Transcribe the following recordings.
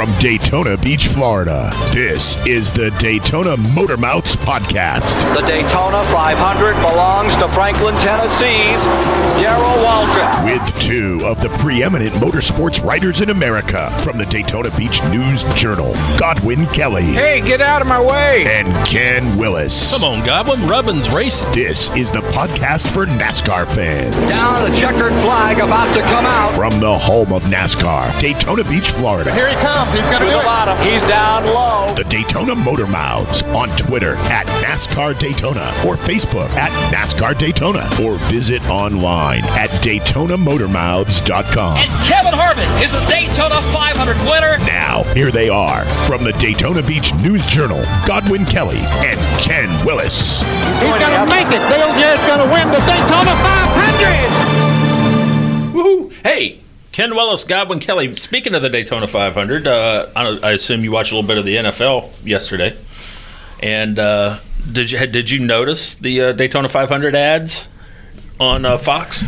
from Daytona Beach, Florida. This is the Daytona Motor Mouths Podcast. The Daytona 500 belongs to Franklin, Tennessee's Darrell Waltrip. With two of the preeminent motorsports writers in America from the Daytona Beach News Journal, Godwin Kelly Hey, get out of my way! and Ken Willis. Come on, Goblin. Rubbin's racing. This is the podcast for NASCAR fans. Now the checkered flag about to come out. From the home of NASCAR, Daytona Beach, Florida. Here he comes. He's going To to the it. bottom. He's down low. The Daytona Motor Mouths on Twitter at NASCAR Daytona or Facebook at NASCAR Daytona or visit online at DaytonaMotorMouths.com. And Kevin Harvick is the Daytona 500 winner. Now, here they are from the Daytona Beach News Journal, Godwin Kelly and Ken Willis. He's going to make it. Dale J's going to win the Daytona 500. Woohoo! Hey, Ken Willis, Godwin Kelly. Speaking of the Daytona 500, uh, I, I assume you watched a little bit of the NFL yesterday. And uh, did you did you notice the uh, Daytona 500 ads on uh, Fox?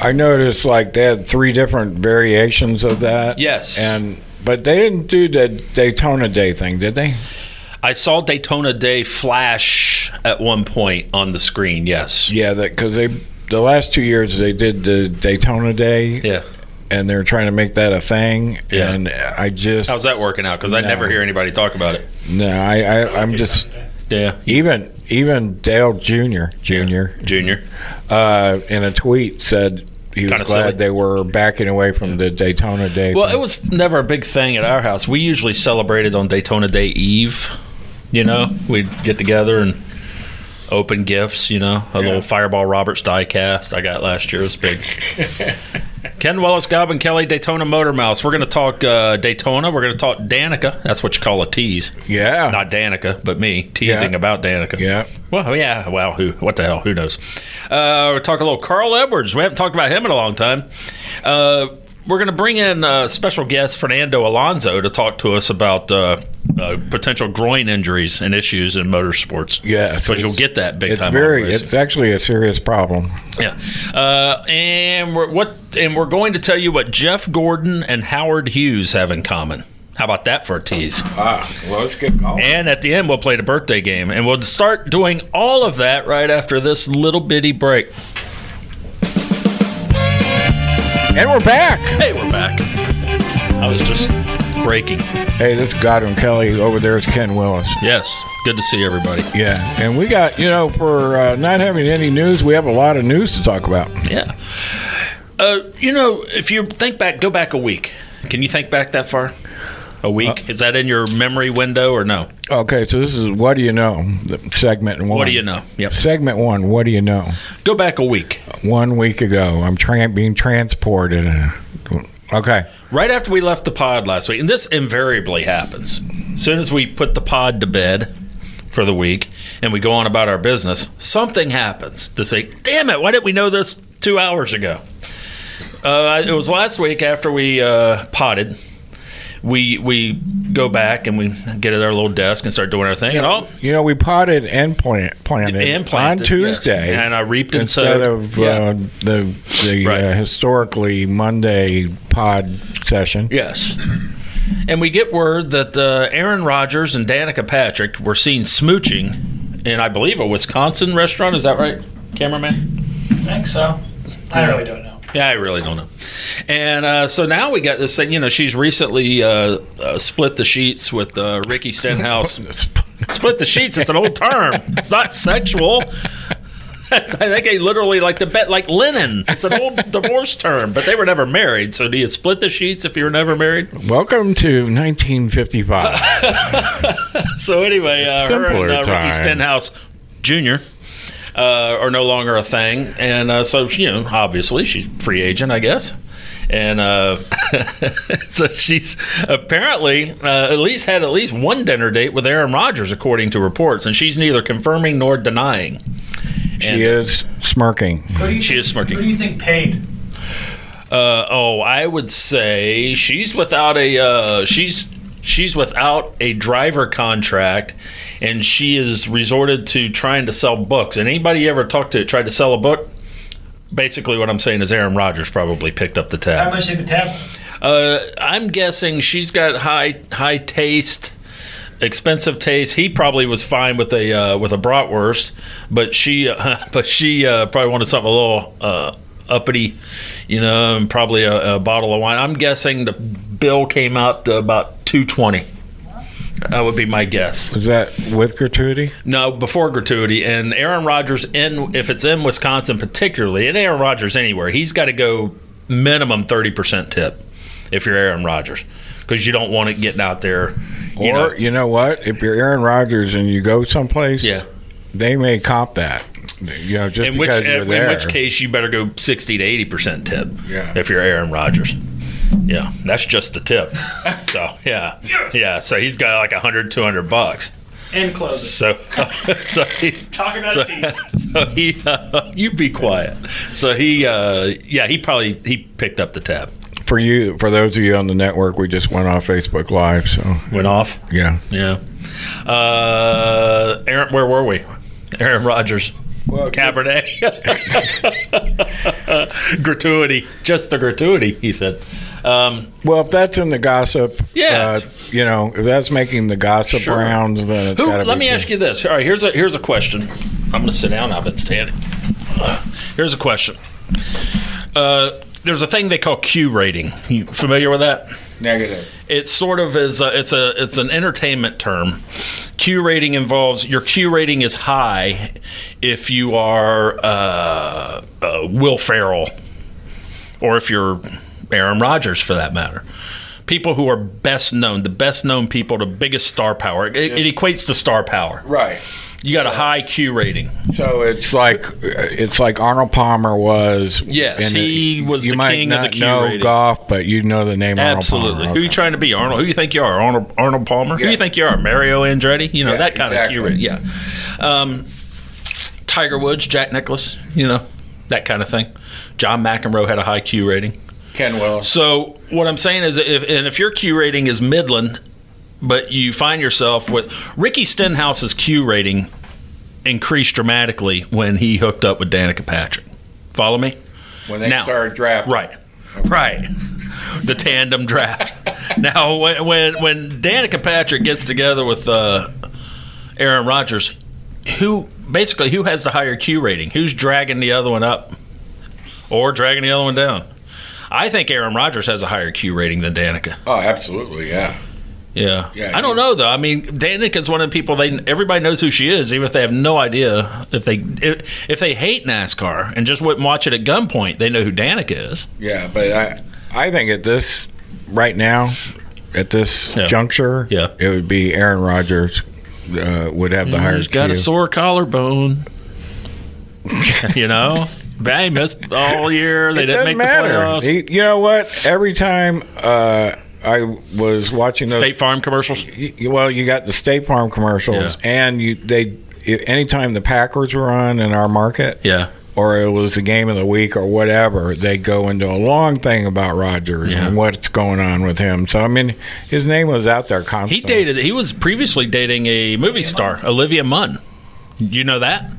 I noticed like they had three different variations of that. Yes. And but they didn't do the Daytona Day thing, did they? I saw Daytona Day flash at one point on the screen. Yes. Yeah, that because they the last two years they did the Daytona Day. Yeah. And they're trying to make that a thing. Yeah. And I just How's that working out? Because I never hear anybody talk about it. No, I, I I'm just Yeah. even even Dale Jr. Jr. Junior. Uh, in a tweet said he was Kinda glad silly. they were backing away from the Daytona Day. Well, it was never a big thing at our house. We usually celebrated on Daytona Day Eve. You know, we'd get together and open gifts. You know, a little Fireball Roberts diecast I got last year was big. Ken Willis, Goblin Kelly, Daytona Motor Mouths. We're going to talk uh, Daytona. We're going to talk Danica. That's what you call a tease. yeah, Not Danica, but me teasing Yeah. about Danica. yeah. Well, yeah. Well, who? What the hell? Who knows? Uh, we're talking a little Carl Edwards. We haven't talked about him in a long time. Uh, we're going to bring in uh, special guest Fernando Alonso to talk to us about uh, uh, potential groin injuries and issues in motorsports. Yes, because you'll get that big It's time. Very, it's actually a serious problem. yeah. Uh, and we're what? And we're going to tell you what Jeff Gordon and Howard Hughes have in common. How about that for a tease? Ah, well, let's get going. And at the end, we'll play the birthday game. And we'll start doing all of that right after this little bitty break. And we're back. Hey, we're back. I was just breaking. Hey, this is Godwin Kelly. Over there is Ken Willis. Yes, good to see everybody. Yeah, and we got you know for uh, not having any news, we have a lot of news to talk about. Yeah. Uh, you know, if you think back, go back a week. Can you think back that far? A week? Is that in your memory window or no? Okay, so this is what do you know? The segment one. What do you know? Yep. Segment one. What do you know? Go back a week. One week ago, I'm tra- being transported. Okay. Right after we left the pod last week, and this invariably happens. As soon as we put the pod to bed for the week and we go on about our business, something happens to say, damn it, why didn't we know this two hours ago? Uh, it was last week after we uh, potted. We we go back and we get at our little desk and start doing our thing. And all You know, we potted and plant planted, And planted, on Tuesday, yes. And I reaped instead sowed. of Yeah. uh, the the Right. uh, historically Monday pod session. Yes. And we get word that uh, Aaron Rodgers and Danica Patrick were seen smooching in, I believe, a Wisconsin restaurant. Is that right, cameraman? I think so. I really don't know. Yeah, I really don't know. And uh, so now we got this thing. You know, she's recently uh, uh, split the sheets with uh, Ricky Stenhouse. split the sheets. It's an old term. It's not sexual. I think they literally like the bet like linen. It's an old divorce term, but they were never married. So do you split the sheets if you were never married? Welcome to 1955. So anyway, uh, her Simpler and uh, Ricky. Stenhouse Jr. Uh, are no longer a thing, and uh, so you know, obviously, she's free agent, I guess. And uh, so she's apparently uh, at least had at least one dinner date with Aaron Rodgers, according to reports, and she's neither confirming nor denying. And, she is smirking. Who do you She is smirking. Who do you think paid? Uh, oh, I would say she's without a uh, she's she's without a driver contract, and she has resorted to trying to sell books. And anybody you ever talked to tried to sell a book? Basically, what I'm saying is Aaron Rodgers probably picked up the tab. How much did the tab? Uh, I'm guessing she's got high high taste, expensive taste. He probably was fine with a uh, with a bratwurst, but she uh, but she uh, probably wanted something a little uh, uppity, you know, and probably a, a bottle of wine. I'm guessing the bill came out to about two twenty. That would be my guess. Is that with gratuity? No, before gratuity. And Aaron Rodgers, in if it's in Wisconsin particularly, and Aaron Rodgers anywhere, he's got to go minimum thirty percent tip if you're Aaron Rodgers because you don't want it getting out there. You or know, you know what? If you're Aaron Rodgers and you go someplace, Yeah. they may comp that. You know, just in which you're in there. which case you better go sixty to eighty percent tip. Yeah. If you're Aaron Rodgers. Yeah, that's just the tip. so yeah, yeah. So he's got like 100, 200 bucks. And closing. So, so he, Talk about so, a team. so he, uh, you be quiet. So he, uh, yeah, he probably he picked up the tab. for you, for those of you on the network, we just went off Facebook Live. So Went off. yeah, Yeah. Uh, Aaron, where were we? Aaron Rodgers. Well, Cabernet. gratuity. Just the gratuity, he said. Um, Well, if that's in the gossip, Yeah. uh, you know, if that's making the gossip Sure. rounds, then it's who, got to be. let me ask you this. All right, here's a here's a question. I'm going to sit down. I've been standing. Uh, here's a question. Uh, there's a thing they call Q rating. You familiar with that? Negative. It sort of is. A, it's a. It's an entertainment term. Q rating involves your Q rating is high if you are uh, uh, Will Ferrell, or if you're Aaron Rodgers, for that matter. People who are best known, the best known people, the biggest star power. It, it equates to star power. Right. You got a high Q rating. So it's like it's like Arnold Palmer was. Yes, and he was you the might king of not the Q know rating. golf, but you know the name Absolutely. Arnold Palmer. Who you trying to be, Arnold? Who do you think you are, Arnold? Arnold Palmer? Who Yeah. you think you are, Mario Andretti? You know Yeah, that kind exactly. of Q rating. Yeah. Um, Tiger Woods, Jack Nicklaus. You know that kind of thing. John McEnroe had a high Q rating. Ken Willis. So what I'm saying is, if and if your Q rating is Midland, but you find yourself with Ricky Stenhouse's Q rating increased dramatically when he hooked up with Danica Patrick. Follow me? When they Now- started drafting. Right. Right. The tandem draft. now, when, when when Danica Patrick gets together with uh, Aaron Rodgers, who basically who has the higher Q rating? Who's dragging the other one up, or dragging the other one down? I think Aaron Rodgers has a higher Q rating than Danica. Oh, absolutely, yeah. Yeah. Yeah, I don't know though. I mean, Danica's one of the people they everybody knows who she is, even if they have no idea if they if, if they hate NASCAR and just wouldn't watch it at gunpoint, they know who Danica is. Yeah, but I I think at this right now, at this Yeah. juncture, Yeah. it would be Aaron Rodgers uh, would have the higher He's got a sore collarbone. you know, they missed all year. They It didn't make matter. the playoffs. He- you know what? Every time uh, I was watching those, State Farm commercials. y- well, you got the State Farm commercials, and you they anytime the Packers were on in our market, Yeah, or it was the game of the week or whatever, they go into a long thing about Rodgers Yeah. and what's going on with him. So I mean, his name was out there constantly. he dated. He was previously dating a movie star, Olivia Munn. You know that?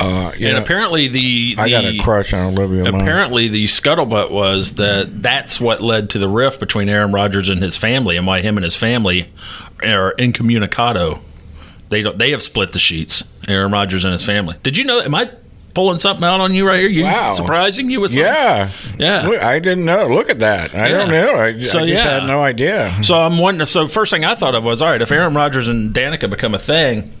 Uh, and know, apparently the, the I got a crush on Olivia Munn. Apparently, the scuttlebutt was that that's what led to the rift between Aaron Rodgers and his family, and why him and his family are incommunicado. They don't. They have split the sheets. Aaron Rodgers and his family. Did you know? Am I pulling something out on you right here? You Wow. surprising you with something? Yeah, Yeah. Look, I didn't know. Look at that. I Yeah. don't know. I, So, I just yeah. had no idea. So I'm wondering. So first thing I thought of was, all right, if Aaron Rodgers and Danica become a thing,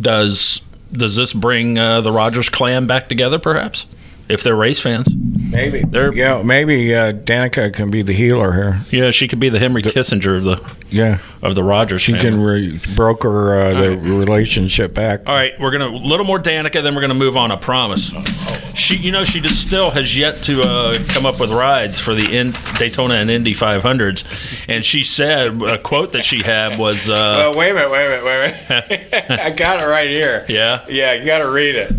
does does this bring uh, the Rodgers clan back together? Perhaps, if they're race fans. Maybe. They're- yeah, maybe uh, Danica can be the healer here. Yeah, she could be the Henry Kissinger of the Yeah, of the Rodgers. she family. can re- broker uh, the relationship back. All right, we're gonna a little more Danica, then we're gonna move on. I promise. She, you know, she just still has yet to uh, come up with rides for the in, Daytona and Indy 500s, and she said a quote that she had was, uh, Oh, wait a minute, wait a minute, wait a minute. I got it right here. "Yeah, Yeah, you got to read it.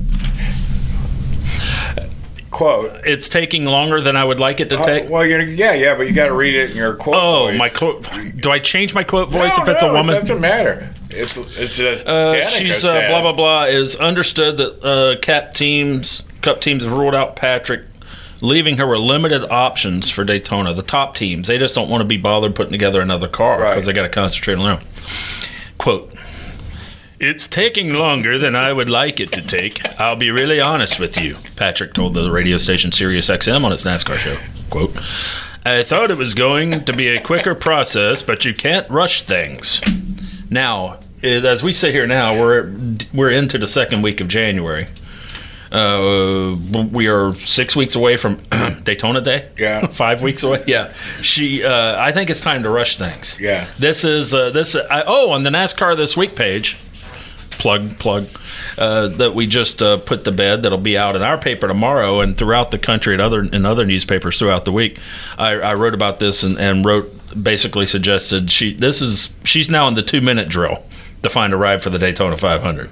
Quote. it's taking longer than I would like it to Oh, take." well, you're, yeah, yeah, but you got to read it in your quote. Oh, voice. my quote. Do I change my quote voice No, if it's no, a woman? It doesn't matter. It's it's just Uh, she's uh, blah blah blah. Is understood that uh, cap teams, cup teams have ruled out Patrick leaving her with limited options for Daytona. The top teams, they just don't want to be bothered putting together another car because Right. they got to concentrate on own. Quote. It's taking longer than I would like it to take. I'll be really honest with you, Patrick told the radio station Sirius XM on its NASCAR show. Quote, I thought it was going to be a quicker process, but you can't rush things. Now, as we sit here now, we're we're into the second week of January. Uh, we are six weeks away from Daytona Day. Yeah. five weeks away. Yeah, she. Uh, I think it's time to rush things. Yeah. This is uh, this. I, oh, on the NASCAR this week page, plug plug uh, that we just uh, put to bed. That'll be out in our paper tomorrow and throughout the country and other in other newspapers throughout the week. I, I wrote about this and, and wrote basically suggested she. This is she's now in the two minute drill to find a ride for the Daytona 500.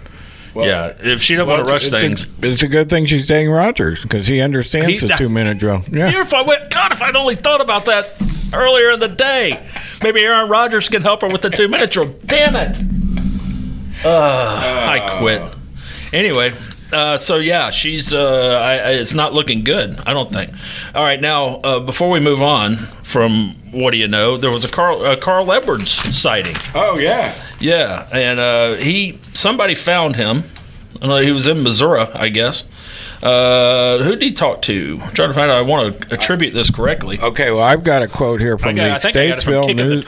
yeah, if she don't want to rush it's, things. A, it's a good thing she's taking Rodgers because he understands He- the two minute drill. Yeah. If I went, God, if I'd only thought about that earlier in the day, maybe Aaron Rodgers can help her with the two minute drill. Damn it! Uh, I quit. Anyway, uh, so yeah, she's. Uh, I, I, it's not looking good. I don't think. All right, now uh, before we move on from what do you know, there was a Carl a Carl Edwards sighting. Oh yeah. Yeah, and uh, he somebody found him. I know he was in Missouri, I guess. Uh, who did he talk to? I'm trying to find out. I want to attribute this correctly. Okay. Well, I've got a quote here I, from got, the I think I got it from Statesville News.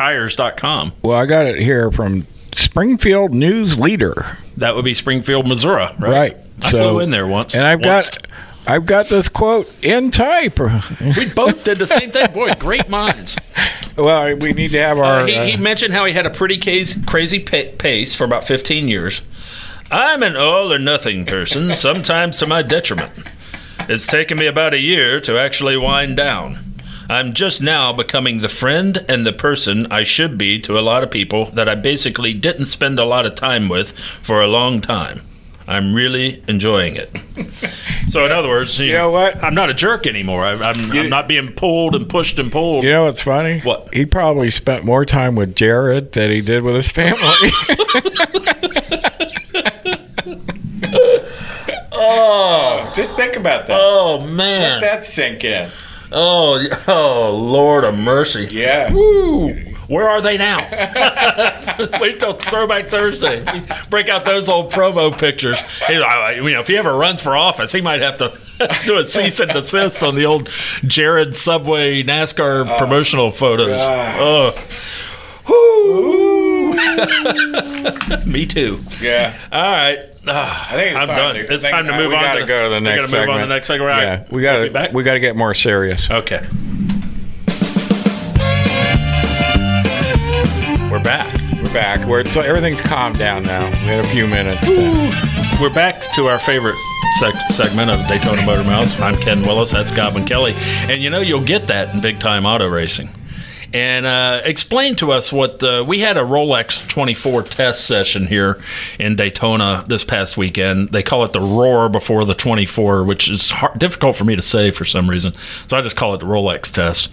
Well, I got it here from Springfield News Leader. That would be Springfield, Missouri, right? Right. I So- flew in there once. And I've Once. got I've got this quote in type. We both did the same thing. Boy, great minds. well, we need to have our. Uh, he, he uh, mentioned how he had a pretty case, crazy pa- pace for about 15 years. I'm an all or nothing person, sometimes to my detriment. It's taken me about a year to actually wind down. I'm just now becoming the friend and the person I should be to a lot of people that I basically didn't spend a lot of time with for a long time. I'm really enjoying it. So, in other words, you, You know what? I'm not a jerk anymore. I, I'm, I'm not being pulled and pushed and pulled. you know what's funny? What? He probably spent more time with Jared than he did with his family. oh, just think about that. Oh man! let that sink in. Oh, oh, Lord of mercy! Yeah. Woo! Where are they now? Wait till Throwback Thursday. Break out those old promo pictures. I- you know, if he ever runs for office, he might have to do a cease and desist on the old Jared Subway NASCAR oh, promotional photos. Oh. Me too. Yeah. All right. Ah, I think it's I'm time done. to- it's time to move we on. gotta to, go to the we next gotta move on to the next segment. Right. Yeah, we Be got back? to we got to get more serious. Okay. We're back. We're back. We're so everything's calmed down now. We had a few minutes. To, We're back to our favorite seg- segment of Daytona Motor Mouths. I'm Ken Willis. That's Goblin Kelly. And you know, you'll get that in big time auto racing. And uh, explain to us what uh, we had a Rolex 24 test session here in Daytona this past weekend. They call it the Roar before the 24, which is hard, difficult for me to say for some reason. So I just call it the Rolex test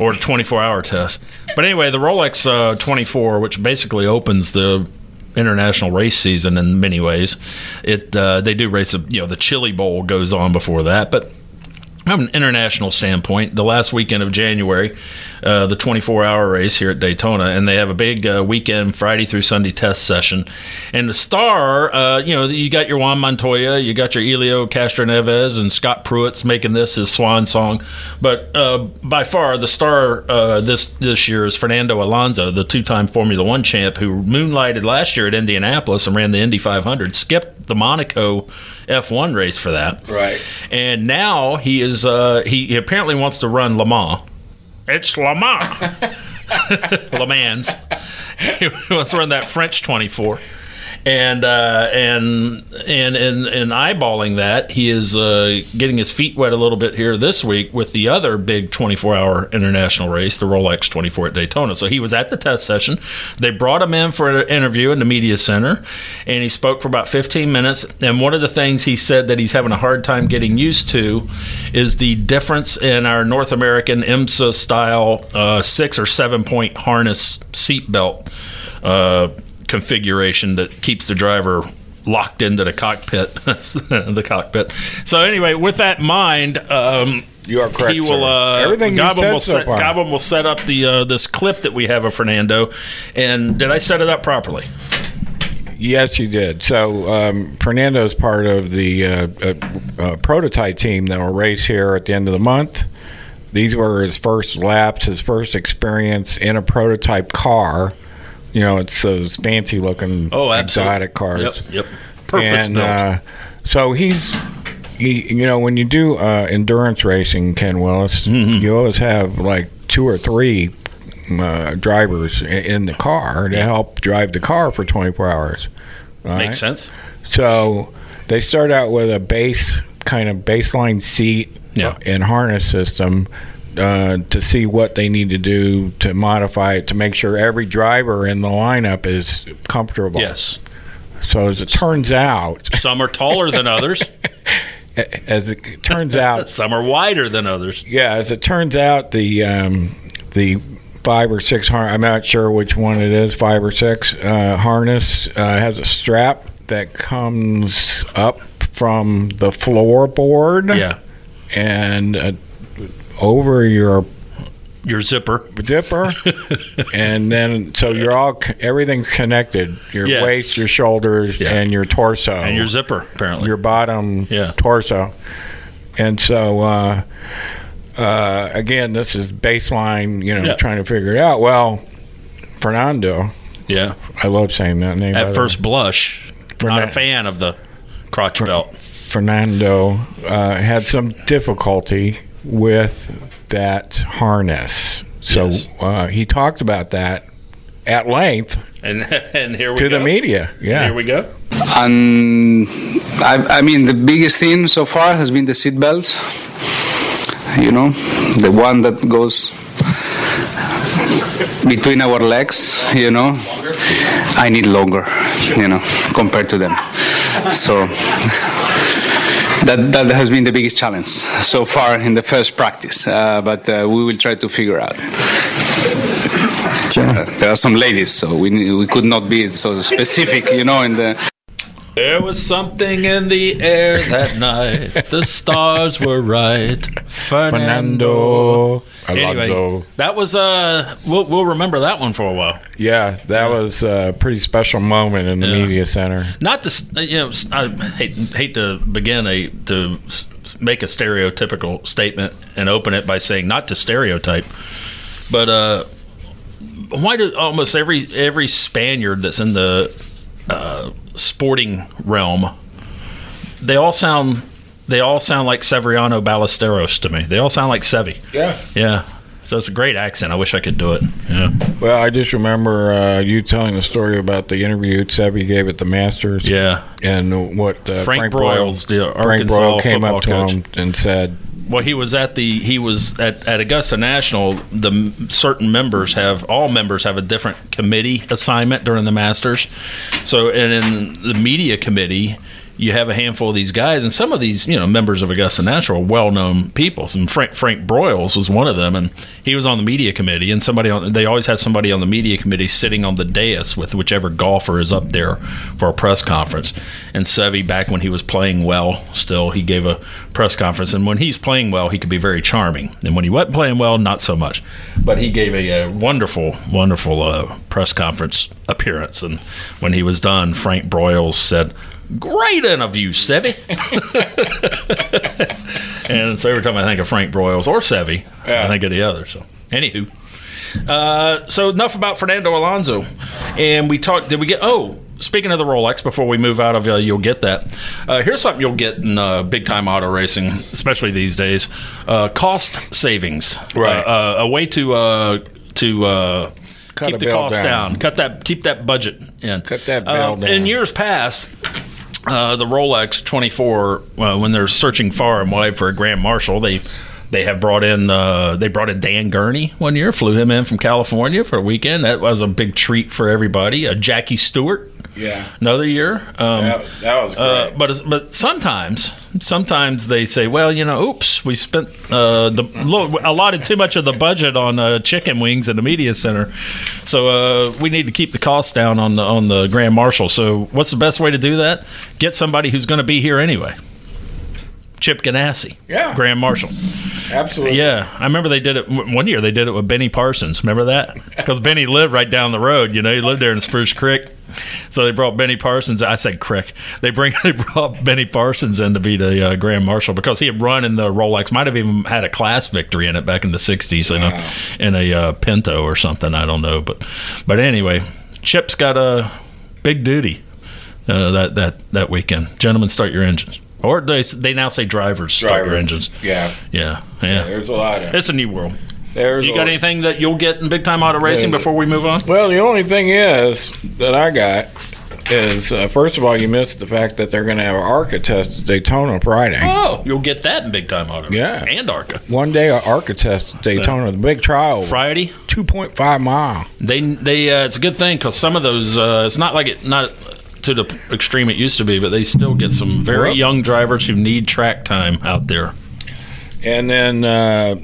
or the 24 hour test. But anyway, the Rolex uh, 24, which basically opens the international race season in many ways. It uh, they do race, you know, the Chili Bowl goes on before that, but from an international standpoint, the last weekend of January, uh, the 24 hour race here at Daytona, and they have a big uh, weekend, Friday through Sunday test session. And the star, uh, you know, you got your Juan Montoya, you got your Helio Castroneves, and Scott Pruett's making this his swan song. But uh, by far, the star uh, this this year is Fernando Alonso, the two time Formula One champ who moonlighted last year at Indianapolis and ran the Indy 500, skipped the Monaco F1 race for that right. and now he is uh, he, he apparently wants to run Le Mans. It's Le Mans, Le Mans. He wants to run that French twenty four. And uh, and and and and eyeballing that, he is uh, getting his feet wet a little bit here this week with the other big 24-hour international race, the Rolex 24 at Daytona. So he was at the test session. They brought him in for an interview in the media center, and he spoke for about 15 minutes. And one of the things he said that he's having a hard time getting used to is the difference in our North American IMSA style uh, six or seven point harness seatbelt uh, configuration that keeps the driver locked into the cockpit the cockpit so anyway with that in mind um, You are correct. he will. Uh, Everything you Goblin said will so set, far. Goblin will set up the uh, this clip that we have of Fernando. And did I set it up properly? Yes, you did. So um, is part of the uh, uh, uh, prototype team that will race here at the end of the month. These were his first laps, his first experience in a prototype car. You know, it's those fancy looking Oh, absolutely. exotic cars. Yep. Yep. Purpose and built. uh, so he's he you know when you do uh, endurance racing ken willis Mm-hmm. you always have like two or three uh, drivers in the car to help drive the car for 24 hours Makes right? sense. so they start out with a base kind of baseline seat Yeah. and harness system uh, to see what they need to do to modify it to make sure every driver in the lineup is comfortable Yes. so as it turns out Some are taller than others. as it turns out, Some are wider than others. yeah, as it turns out, the um, the five or six har- I'm not sure which one it is, five or six uh, harness uh, has a strap that comes up from the floorboard Yeah. and uh, over your Your zipper. zipper, and then so you're all everything's connected: your Yes. waist, your shoulders, Yeah. and your torso, And your zipper, apparently. your bottom Yeah. torso. And so, uh, uh, again, this is baseline, you know, Yeah. trying to figure it out. Well, Fernando, yeah. I love saying that name. At first way. blush, not a fan of the crotch belt. Fernando uh, had some difficulty with that harness. So Yes. uh, he talked about that at length And and here we to go. the media. Yeah. Here we go. And I, I mean, the biggest thing so far has been the seatbelts. You know, the one that goes between our legs. You know, I need longer. You know, compared to them. So that that has been the biggest challenge so far in the first practice. Uh, but uh, we will try to figure out. Uh, there are some ladies, so we we could not be so specific. You know, in the. There was something in the air that night. The stars were right. Fernando. Anyway, Alonso. that was uh, we'll, we'll remember that one for a while. Yeah, that was a pretty special moment in the Yeah. media center. Not to s- you know, s- I hate hate to begin a to s- make a stereotypical statement and open it by saying not to stereotype, but uh, why do almost every every Spaniard that's in the uh, sporting realm, they all sound they all sound like Severiano Ballesteros to me. They all sound like Seve. Yeah. Yeah. So it's a great accent. I wish I could do it. Yeah. Well, I just remember uh, you telling the story about the interview Seve gave at the Masters. Yeah. And what uh, Frank Broyle- Broyles, the Frank Arkansas Broyle came up to football him and said, Well, he was at the he was at, at Augusta National. The certain members have all members have a different committee assignment during the Masters. So, and in the media committee, you have a handful of these guys, and some of these you know members of Augusta National are well known people. And Frank Frank Broyles was one of them, and he was on the media committee. And somebody on they always have somebody on the media committee sitting on the dais with whichever golfer is up there for a press conference. And Seve, back when he was playing well, still he gave a press conference, and when he's playing well, he could be very charming, and when he wasn't playing well, not so much. But he gave a, a wonderful, wonderful uh, press conference appearance, and when he was done, Frank Broyles said. Great interview, Seve. and so every time I think of Frank Broyles or Seve, I think of the other. So, anywho, uh, so enough about Fernando Alonso, and we talked. Did we get? Oh, speaking of the Rolex, before we move out of uh, you'll get that. Uh, here's something you'll get in uh, big time auto racing, especially these days: uh, cost savings. Right. Uh, uh, a way to uh, to uh, keep the cost down. down. cut that, keep that budget in. Cut that bill Uh, down. In years past, uh, the Rolex 24 uh, when they're searching far and wide for a Grand Marshal, they they have brought in uh, they brought in Dan Gurney one year, flew him in from California for a weekend. That was a big treat for everybody. Uh, Jackie Stewart, Yeah. another year. Um, That, that was great. uh, but but sometimes sometimes they say, well, you know, oops, we spent uh, the lo- allotted too much of the budget on uh, chicken wings in the media center, so uh, we need to keep the costs down on the on the Grand Marshal. So what's the best way to do that? Get somebody who's going to be here anyway. Chip Ganassi. Yeah. Grand Marshal. Absolutely. Yeah, I remember they did it one year. They did it with Benny Parsons. Remember that? Because Benny lived right down the road. You know, he lived there in Spruce Creek. So they brought Benny Parsons. I said Crick. They bring they brought Benny Parsons in to be the uh, Grand Marshal because he had run in the Rolex. Might have even had a class victory in it back in the '60s in a in a uh, Pinto or something. I don't know, but but anyway, Chip's got a big duty uh, that that that weekend. Gentlemen, start your engines. Or they they now say drivers start your Driver. engines. Yeah. Yeah, yeah. There's a lot of. It's a new world. There's You a got anything that you'll get in big time auto racing before we move on? Well, the only thing is that I got is uh, first of all, you missed the fact that they're going to have an ARCA test at Daytona Friday. Oh, you'll get that in big time auto. Yeah. and ARCA. One day, an ARCA test at Daytona, the big trial, Friday, two point five mile. they they uh, it's a good thing because some of those uh, it's not like it not to the extreme it used to be, but they still get some very young drivers who need track time out there. And then uh,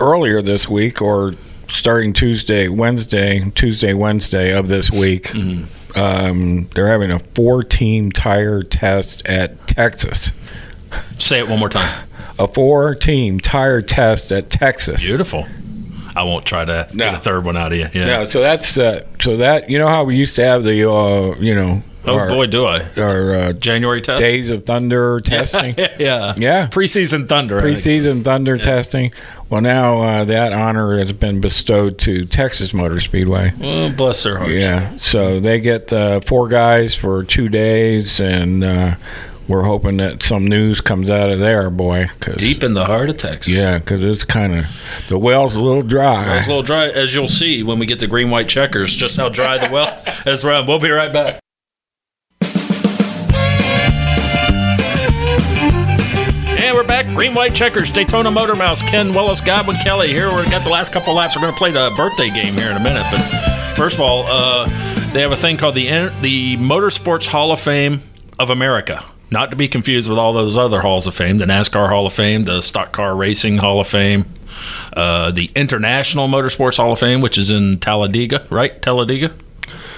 earlier this week, or starting Tuesday, Wednesday, Tuesday, Wednesday of this week, um, they're having a four-team tire test at Texas. Say it one more time. A four-team tire test at Texas. Beautiful. I won't try to No. get a third one out of you. Yeah. Yeah, so that's uh, so that you know how we used to have the uh, you know oh our, boy, do I. our uh, January test. days of thunder testing. yeah. Yeah. Preseason thunder. Preseason thunder testing. Well, now uh, that honor has been bestowed to Texas Motor Speedway. Oh, bless their hearts. Yeah, so they get uh, four guys for two days, and uh, we're hoping that some news comes out of there, boy. 'cause- Deep in the heart of Texas. yeah, because it's kind of the well's a little dry. It's a little dry, as you'll see when we get to green white checkers, just how dry the well is. Right. We'll be right back. And we're back. Green white checkers, Daytona Motor Mouths, Ken Willis, Godwin Kelly. Here we got the last couple laps. We're going to play the birthday game here in a minute. But first of all, uh, they have a thing called the the Motorsports Hall of Fame of America. Not to be confused with all those other halls of fame, the NASCAR Hall of Fame, the Stock Car Racing Hall of Fame, uh, the International Motorsports Hall of Fame, which is in Talladega, right? Talladega,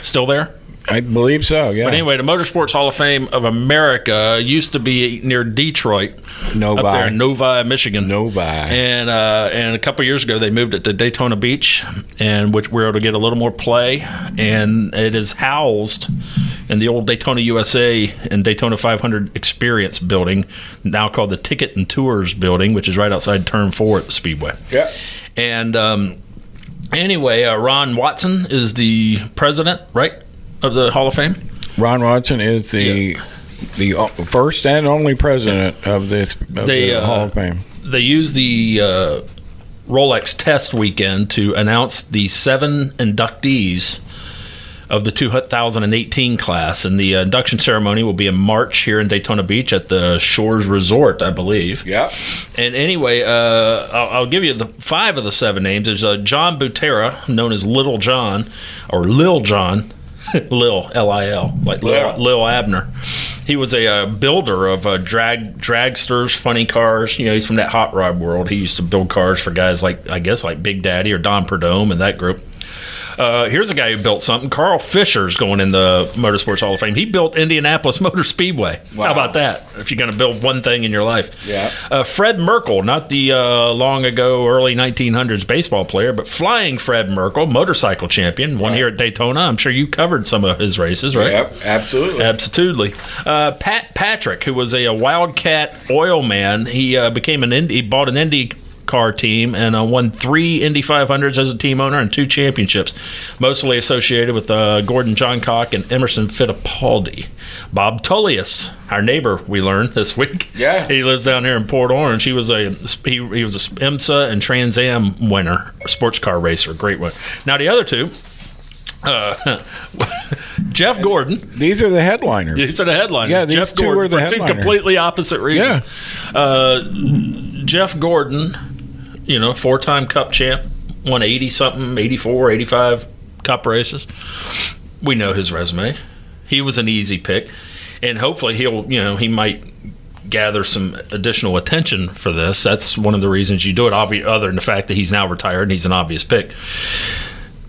still there. I believe so. Yeah. But anyway, the Motorsports Hall of Fame of America used to be near Detroit, Novi. up there in Novi, Michigan. Novi. And uh, and a couple years ago, they moved it to Daytona Beach, and which we're able to get a little more play. And it is housed in the old Daytona USA and Daytona 500 Experience building, now called the Ticket and Tours building, which is right outside Turn Four at the Speedway. Yeah. And um, anyway, uh, Ron Watson is the president, right, of the Hall of Fame. Ron Watson is the the first and only president of this of They, the uh, Hall of Fame. they used the uh, Rolex test weekend to announce the seven inductees of the 2018 class, and the induction ceremony will be in March here in Daytona Beach at the Shores Resort, I believe. Yeah. And anyway, uh, I'll, I'll give you the five of the seven names. There's uh, John Buttera, known as Little John, or Lil John. Lil, L-I-L, like Lil, Yeah. Lil Abner. He was a uh, builder of uh, drag dragsters, funny cars. You know, he's from that hot rod world. He used to build cars for guys like, I guess, like Big Daddy or Don Prudhomme and that group. Uh, here's a guy who built something. Carl Fisher's going in the Motorsports Hall of Fame. He built Indianapolis Motor Speedway. Wow. How about that? If you're going to build one thing in your life. Yeah. Uh, Fred Merkel, not the uh, long ago, early 1900s baseball player, but flying Fred Merkel, motorcycle champion, one here at Daytona. I'm sure you covered some of his races, right? Yep. Absolutely. Absolutely. Uh, Pat Patrick, who was a, a Wildcat oil man, he uh, became an Indy, he bought an Indy car team and uh, won three Indy 500s as a team owner and two championships, mostly associated with uh, Gordon Johncock and Emerson Fittipaldi. Bob Tullius, our neighbor, we learned this week. Yeah. he lives down here in Port Orange. He was a he, he was a IMSA and Trans Am winner, sports car racer, great one. Now the other two. Uh, Jeff Gordon, These are the headliners. these are the headliners. Yeah, these Jeff two Gordon are the for two completely opposite reasons. Uh, Jeff Gordon, you know, four-time Cup champ, won 80 something, 84, 85 Cup races. We know his resume. He was an easy pick, and hopefully he'll, you know, he might gather some additional attention for this. That's one of the reasons you do it. Obvi- other than the fact that he's now retired and he's an obvious pick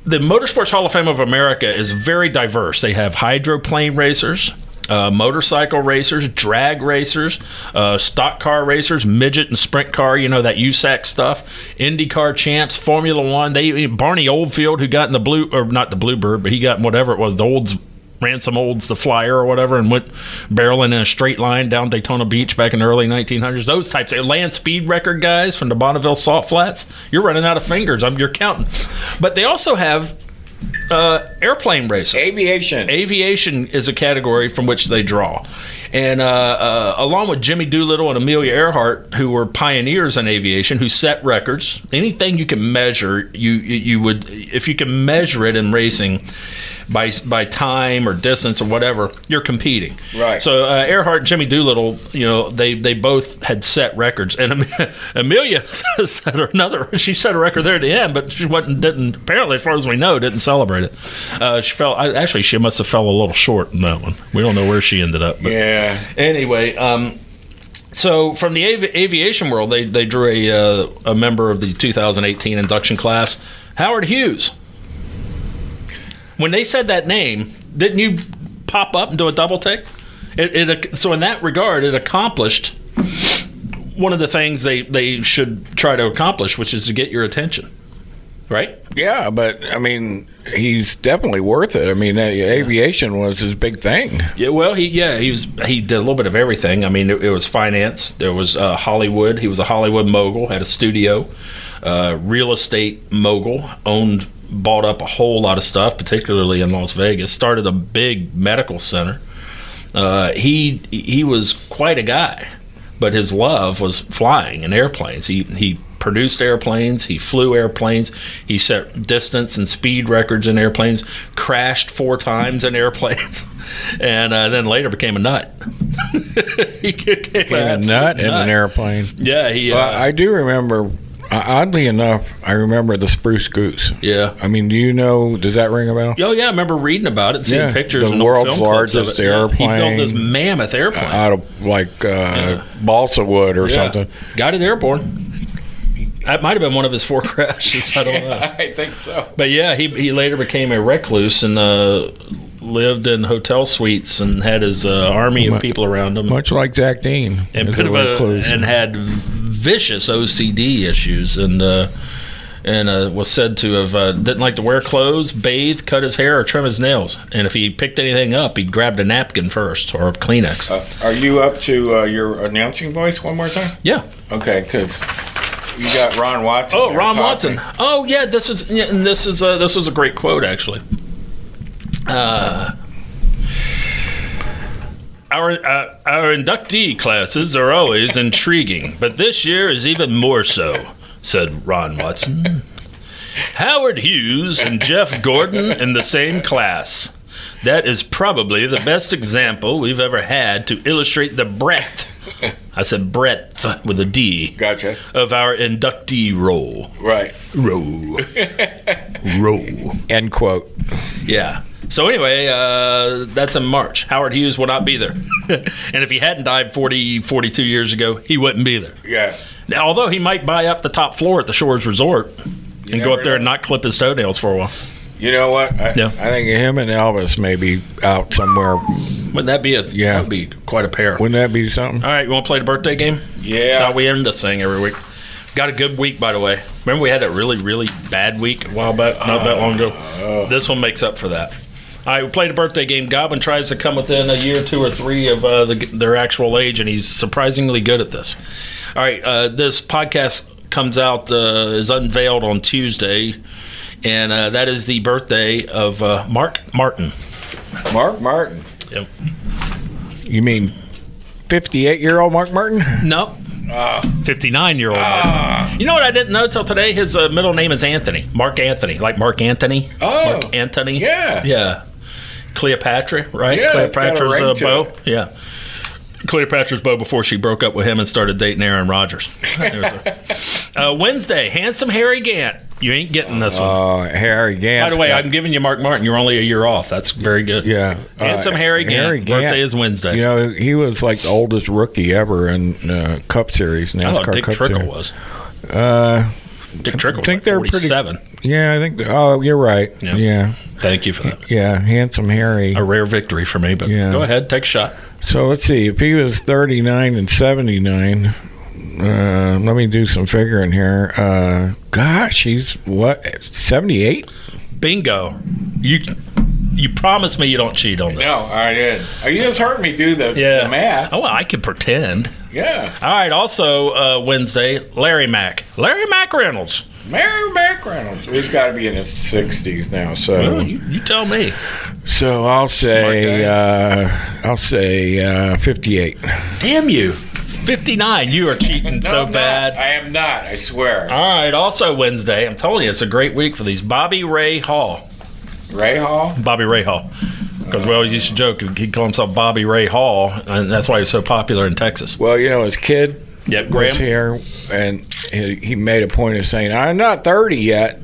the Motorsports Hall of Fame of America is very diverse. They have hydroplane racers, uh, motorcycle racers, drag racers, uh, stock car racers, midget and sprint car. You know that USAC stuff. IndyCar champs, Formula One. They Barney Oldfield, who got in the blue or not the Bluebird, but he got in whatever it was, the Olds. Ransom olds the flyer or whatever and went barreling in a straight line down Daytona Beach back in the early 1900s. Those types of land speed record guys from the Bonneville Salt Flats. You're running out of fingers. I'm you're counting. But they also have uh, airplane racers. Aviation. Aviation is a category from which they draw. And uh, uh, along with Jimmy Doolittle and Amelia Earhart, who were pioneers in aviation, who set records, anything you can measure, you, you, you would, if you can measure it in racing by, by time or distance or whatever, you're competing. Right. So uh, Earhart and Jimmy Doolittle, you know, they, they both had set records. And Am- Amelia set another, she set a record there at the end, but she wasn't, didn't, apparently, as far as we know, didn't celebrate it. Uh, she fell, I, actually, she must have fell a little short in that one. We don't know where she ended up. But Yeah. Anyway, um, so from the avi- aviation world, they, they drew a, uh, a member of the 2018 induction class, Howard Hughes. When they said that name, didn't you pop up and do a double take? It, it so in that regard, it accomplished one of the things they, they should try to accomplish, which is to get your attention, right? Yeah, but I mean, he's definitely worth it. I mean, aviation was his big thing. Yeah, well, he yeah he was he did a little bit of everything. I mean, it, it was finance. There was uh, Hollywood. He was a Hollywood mogul. Had a studio, uh, real estate mogul. Owned, bought up a whole lot of stuff, particularly in Las Vegas. Started a big medical center. Uh, he he was quite a guy, but his love was flying in airplanes. He he produced airplanes. He flew airplanes. He set distance and speed records in airplanes. Crashed four times in airplanes, and uh, then later became a nut. he became, Became a nut in an airplane. Yeah, he. Uh, Well, I do remember. Uh, oddly enough, I remember the Spruce Goose. yeah. I mean, do you know? Does that ring a bell? Oh yeah, I remember reading about it, seeing Yeah, pictures, the and world's film clips of largest airplane. Yeah, He built airplane. this mammoth airplane. Out of like uh, balsa wood or Yeah. something. Got it airborne. That might have been one of his four crashes. I don't know. I think so. But yeah, he he later became a recluse and uh, lived in hotel suites and had his uh, army of people around him. Much like Zach Dean. and is bit a of a, and had vicious OCD issues and uh, and uh, was said to have uh, didn't like to wear clothes, bathe, cut his hair, or trim his nails. And if he picked anything up, he grabbed a napkin first or a Kleenex. Uh, are you up to uh, your announcing voice one more time? yeah. Okay, because you got Ron Watson. Oh, Ron. Watson. Oh, yeah. This is yeah, and this is uh, this was a great quote actually. Uh, our uh, our inductee classes are always intriguing, but this year is even more so," said Ron Watson. Howard Hughes and Jeff Gordon in the same class. That is probably the best example we've ever had to illustrate the breadth. I said breadth with a D Gotcha. of our inductee roll. Right. Roll. roll. End quote. Yeah. So anyway, uh, that's in March. Howard Hughes will not be there. and if he hadn't died 40, 42 years ago, he wouldn't be there. Yeah. Now, although he might buy up the top floor at the Shores Resort and go up there and not clip his toenails for a while. You know what? I, Yeah. I think him and Elvis may be out somewhere. Wouldn't that be a Yeah. that would be quite a pair. Wouldn't that be something? All right, you want to play the birthday game? Yeah. That's how we end this thing every week. Got a good week, by the way. Remember we had a really, really bad week a while back, not that long ago. this one makes up for that. All right, we played a birthday game. Goblin tries to come within a year, two or three of uh, the, their actual age, and he's surprisingly good at this. All right, uh, this podcast comes out uh, is unveiled on Tuesday, and uh, that is the birthday of uh, Mark Martin. Mark Martin. Yep. You mean 58 year old Mark Martin? No. 59 year old. Martin. You know what I didn't know till today? His uh, middle name is Anthony. Mark Anthony. Like Mark Anthony. Oh. Mark Anthony. Yeah. Yeah. Cleopatra, right? Yeah, it's got a Cleopatra's ring uh, bow. Yeah. Cleopatra's bow before she broke up with him and started dating Aaron Rodgers. A- uh, Wednesday, handsome Harry Gant. You ain't getting this one. Uh, Harry Gant. By the way, I'm giving you Mark Martin. You're only a year off. That's very good. Yeah. Handsome Uh, Harry Gant. Harry Gant, Birthday is Wednesday. You know, he was like the oldest rookie ever in uh, Cup Series, I NASCAR thought Dick Cup Trickle Series. was. Uh, Dick Trickle I think they're pretty- 47. Yeah, I think. Oh, you're right. Yeah. Yeah, Thank you for that. yeah. Handsome Harry. A rare victory for me, but Yeah. go ahead, take a shot. So let's see. If he was 39 and 79, uh, let me do some figuring here. Uh, gosh, he's what 78? Bingo. You you promise me you don't cheat on this. No, I did. Oh, you just heard me do the, Yeah. Oh, well, I could pretend. Yeah, All right. Also, uh, Wednesday, Larry Mack. Larry McReynolds. Mary McReynolds. He's got to be in his 60s now. So, Well, you, you tell me. so I'll say, uh, I'll say uh, 58. Damn you. 59. You are cheating so bad. I am not. I swear. All right. Also, Wednesday, I'm telling you, it's a great week for these. Bobby Ray Hall. Ray Hall. Bobby Ray Hall. Because we always used to joke, he'd call himself Bobby Ray Hall, and that's why he was so popular in Texas. Well, you know, his kid Yep, was Graham. here, and he, he made a point of saying, "I'm not 30 yet."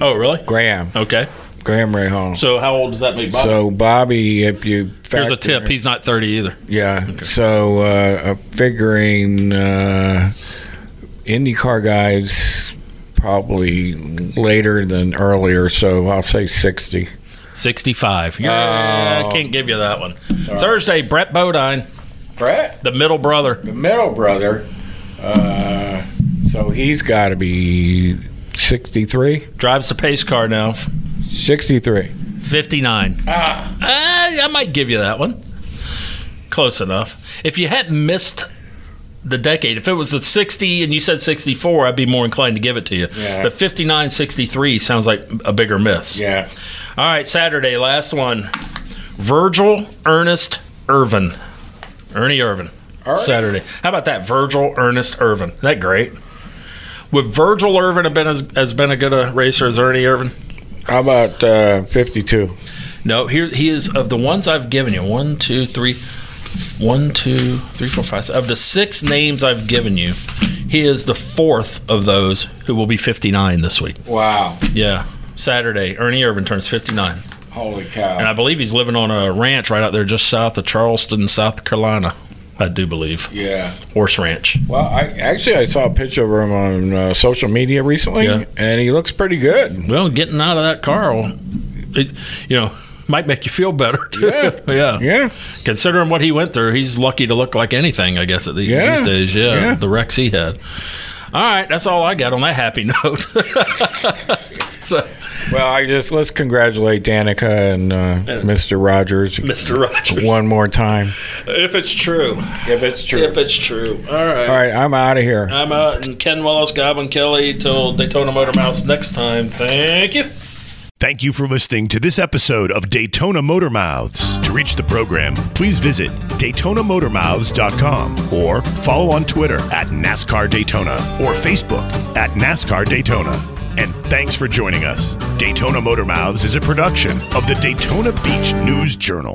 Oh, really? Graham, Okay. Graham Ray Hall. So, how old does that make Bobby? So Bobby, if you Here's a tip. He's not 30 either. yeah. So uh, uh, figuring uh, IndyCar guys probably later than earlier. So I'll say 60. 65. Yeah, Oh. I can't give you that one. Thursday, Brett Bodine, Brett, the middle brother. the middle brother. Uh, so he's got to be 63. Drives the pace car now. 63. 59. Ah. Uh, I might give you that one. Close enough. If you hadn't missed the decade, if it was the 60 and you said 64, I'd be more inclined to give it to you. Yeah. But 59, 63 sounds like a bigger miss. Yeah. All right, Saturday, last one. Virgil Ernest Irvan. Ernie Irvan. Ernie? Saturday. How about that? Virgil Ernest Irvan. Isn't that great? Would Virgil Irvan have been as, as been a good a racer as Ernie Irvan? How about uh, 52? No, here he is of the ones I've given you. One, two, three, one, two, three, four, five. Of the six names I've given you, he is the fourth of those who will be 59 this week. Wow. Yeah, Saturday, Ernie Irvan turns 59, Holy cow. and I believe he's living on a ranch right out there just south of Charleston, South Carolina. I do believe yeah. horse ranch. Well, I actually I saw a picture of him on uh, social media recently, Yeah. and he looks pretty good. Well, getting out of that car, will- it, you know, might make you feel better. Too. Yeah. yeah. Yeah. Considering what he went through, he's lucky to look like anything, I guess, at the, Yeah. these days. Yeah, Yeah. the wrecks he had. All right, that's all I got on that happy note. so, Well, I just let's congratulate Danica and uh, Mr. Rodgers Mr. Rodgers, one more time. if it's true, If it's true. if it's true. All right. All right, I'm out of here. I'm out, and Ken Willis, Godwin Kelly, till Daytona Motor Mouths next time. Thank you. Thank you for listening to this episode of Daytona Motor Mouths. To reach the program, please visit DaytonaMotorMouths.com or follow on Twitter at NASCAR Daytona or Facebook at NASCAR Daytona. And thanks for joining us. Daytona Motor Mouths is a production of the Daytona Beach News Journal.